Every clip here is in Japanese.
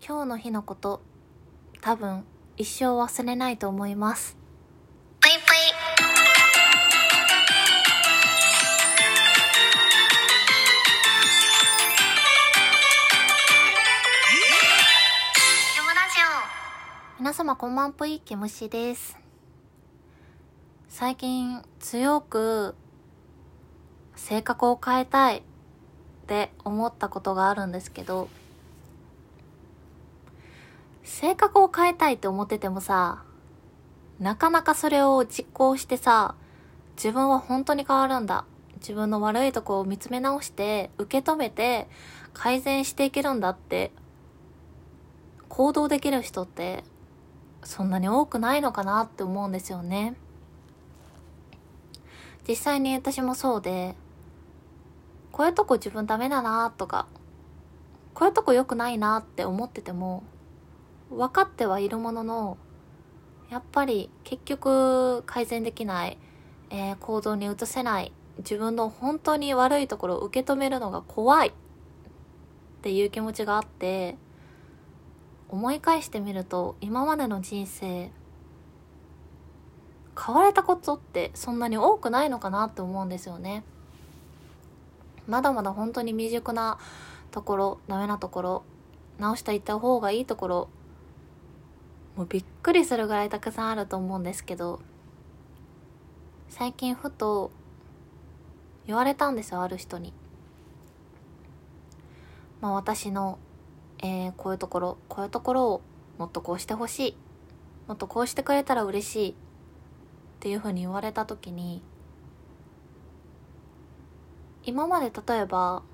今日の日のこと多分一生忘れないと思います。ぷいぷい皆様こんばんぷいきむしです。最近強く性格を変えたいって思ったことがあるんですけど性格を変えたいって思っててもさなかなかそれを実行してさ自分は本当に変わるんだ自分の悪いとこを見つめ直して受け止めて改善していけるんだって行動できる人ってそんなに多くないのかなって思うんですよね。実際に私もそうで、こういうとこ自分ダメだなとか、こういうとこ良くないなって思ってても、分かってはいるものの、やっぱり結局改善できない、えー行動に移せない、自分の本当に悪いところを受け止めるのが怖い。っていう気持ちがあって、思い返してみると今までの人生変われたことってそんなに多くないのかなって思うんですよね。まだまだ本当に未熟なところダメなところ直していった方がいいところもうびっくりするぐらいたくさんあると思うんですけど最近ふと言われたんですよある人に。まあ私のえーこういうところこういうところをもっとこうしてほしいもっとこうしてくれたら嬉しいっていうふうに言われた時に今まで例えば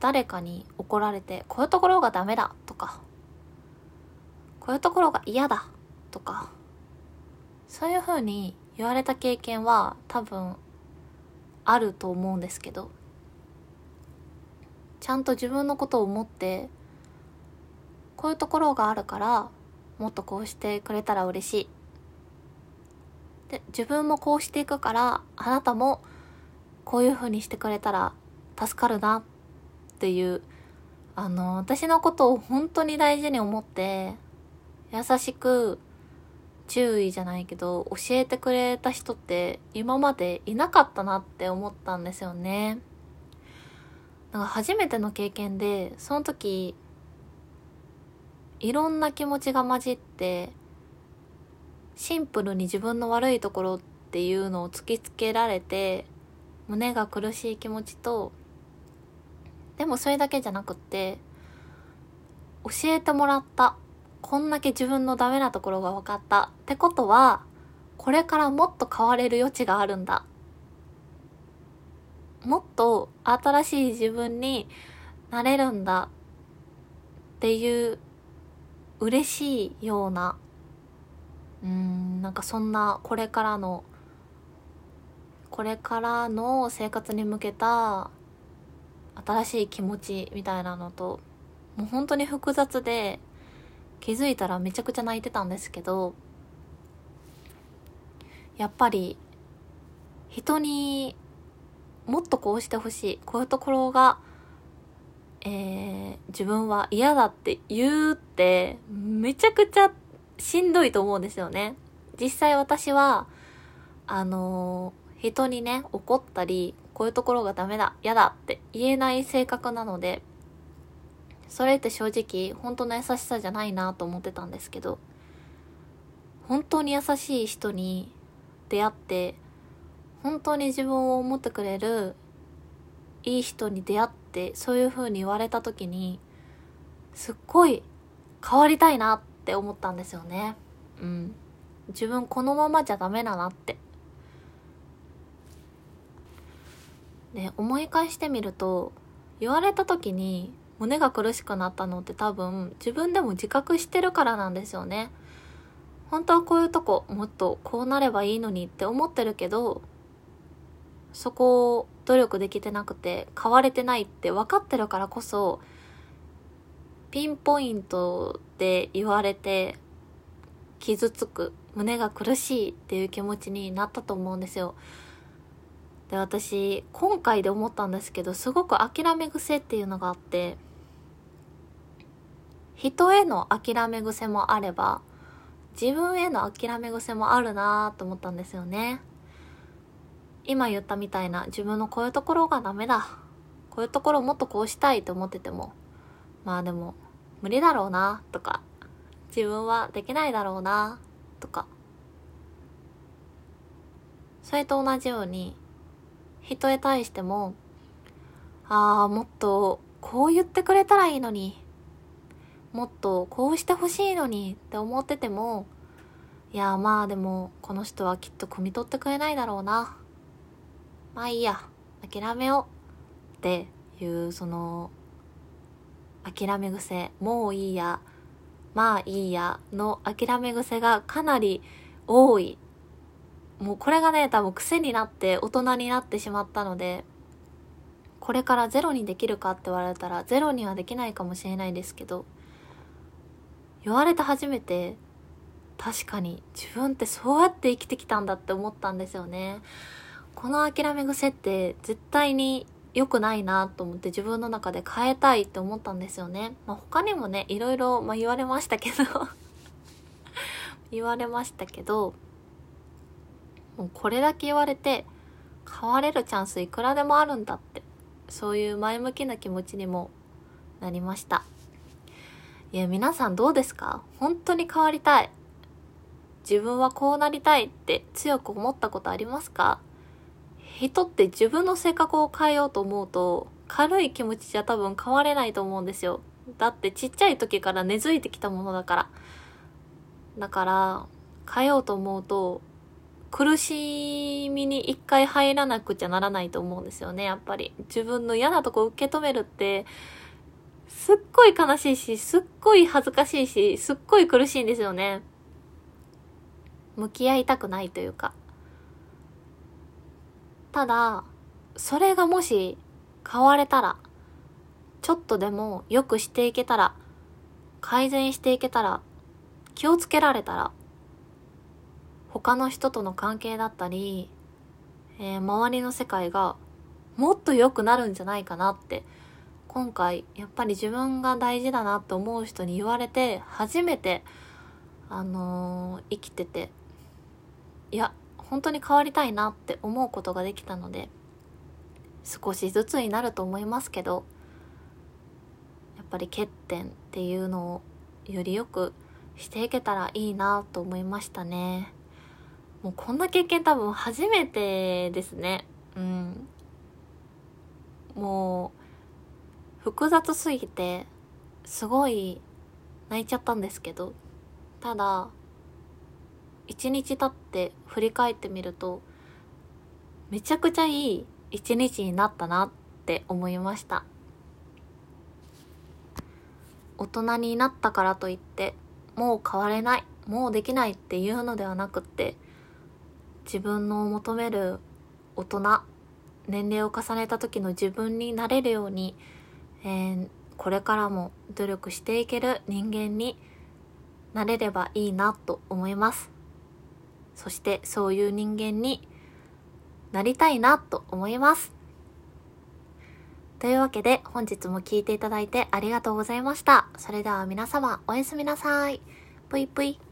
誰かに怒られてこういうところがダメだこういうところが嫌だとかそういうふうに言われた経験は多分あると思うんですけどちゃんと自分のことを思ってこういうところがあるからもっとこうしてくれたら嬉しい。で自分もこうしていくからあなたもこういう風にしてくれたら助かるなっていうあの私のことを本当に大事に思って優しく注意じゃないけど教えてくれた人って今までいなかったなって思ったんですよね。なんか初めての経験でその時いろんな気持ちが混じってシンプルに自分の悪いところっていうのを突きつけられて胸が苦しい気持ちとでもそれだけじゃなくって教えてもらったこんだけ自分のダメなところが分かった。ってことはこれからもっと変われる余地があるんだ。もっと新しい自分になれるんだ。っていう嬉しいようなうんなんかそんなこれからのこれからの生活に向けた新しい気持ちみたいなのともう本当に複雑で気づいたらめちゃくちゃ泣いてたんですけどやっぱり人にもっとこうしてほしいこういうところが、えー自分は嫌だって言うってめちゃくちゃしんどいと思うんですよね。実際私はあのー人にね怒ったりこういうところがダメだ嫌だって言えない性格なのでそれって正直本当の優しさじゃないなと思ってたんですけど本当に優しい人に出会って本当に自分を思ってくれるいい人に出会ってそういう風に言われた時にすっごい変わりたいなって思ったんですよね。うん。自分このままじゃダメだなって。で思い返してみると言われた時に胸が苦しくなったのって多分自分でも自覚してるからなんですよね。本当はこういうとこもっとこうなればいいのにって思ってるけどそこを努力できてなくて変われてないって分かってるからこそピンポイントで言われて傷つく胸が苦しいっていう気持ちになったと思うんですよ。で私今回で思ったんですけどすごく諦め癖っていうのがあって人への諦め癖もあれば、自分への諦め癖もあるなぁと思ったんですよね。今言ったみたいな自分のこういうところがダメだ。こういうところもっとこうしたいと思ってても、まあでも無理だろうなとか、自分はできないだろうなとか、それと同じように、人へ対しても、ああ、もっとこう言ってくれたらいいのに、もっとこうしてほしいのにって思ってても、いや、まあでも、この人はきっと汲み取ってくれないだろうな。まあいいや、諦めようっていう、その、諦め癖、もういいや、まあいいやの諦め癖がかなり多い。もうこれがね、多分癖になって大人になってしまったので、これからゼロにできるかって言われたらゼロにはできないかもしれないですけど、言われて初めて確かに自分ってそうやって生きてきたんだって思ったんですよね。この諦め癖って絶対に良くないなと思って自分の中で変えたいって思ったんですよね。まあ、他にもね、いろいろ、まあ、言われましたけど 言われましたけど、もうこれだけ言われて変われるチャンスいくらでもあるんだって、そういう前向きな気持ちにもなりました。いや、皆さんどうですか？本当に変わりたい。自分はこうなりたいって強く思ったことありますか？人って自分の性格を変えようと思うと、軽い気持ちじゃ多分変われないと思うんですよ。だってちっちゃい時から根付いてきたものだから。だから、変えようと思うと、苦しみに一回入らなくちゃならないと思うんですよね、やっぱり。自分の嫌なとこ受け止めるって、すっごい悲しいし、すっごい恥ずかしいし、すっごい苦しいんですよね。向き合いたくないというか。ただ、それがもし変われたら、ちょっとでも良くしていけたら、改善していけたら、気をつけられたら、他の人との関係だったり、えー、周りの世界がもっと良くなるんじゃないかなって今回やっぱり自分が大事だなと思う人に言われて初めてあのー、生きてていや本当に変わりたいなって思うことができたので少しずつになると思いますけどやっぱり欠点っていうのをよりよくしていけたらいいなと思いましたね。もうこんな経験多分初めてですね。うん。もう複雑すぎてすごい泣いちゃったんですけどただ一日経って振り返ってみるとめちゃくちゃいい一日になったなって思いました。大人になったからといってもう変われないもうできないっていうのではなくって自分の求める大人年齢を重ねた時の自分になれるようにえー、これからも努力していける人間になれればいいなと思います。そしてそういう人間になりたいなと思います。というわけで本日も聴いていただいてありがとうございました。それでは皆様おやすみなさい。ぷいぷい。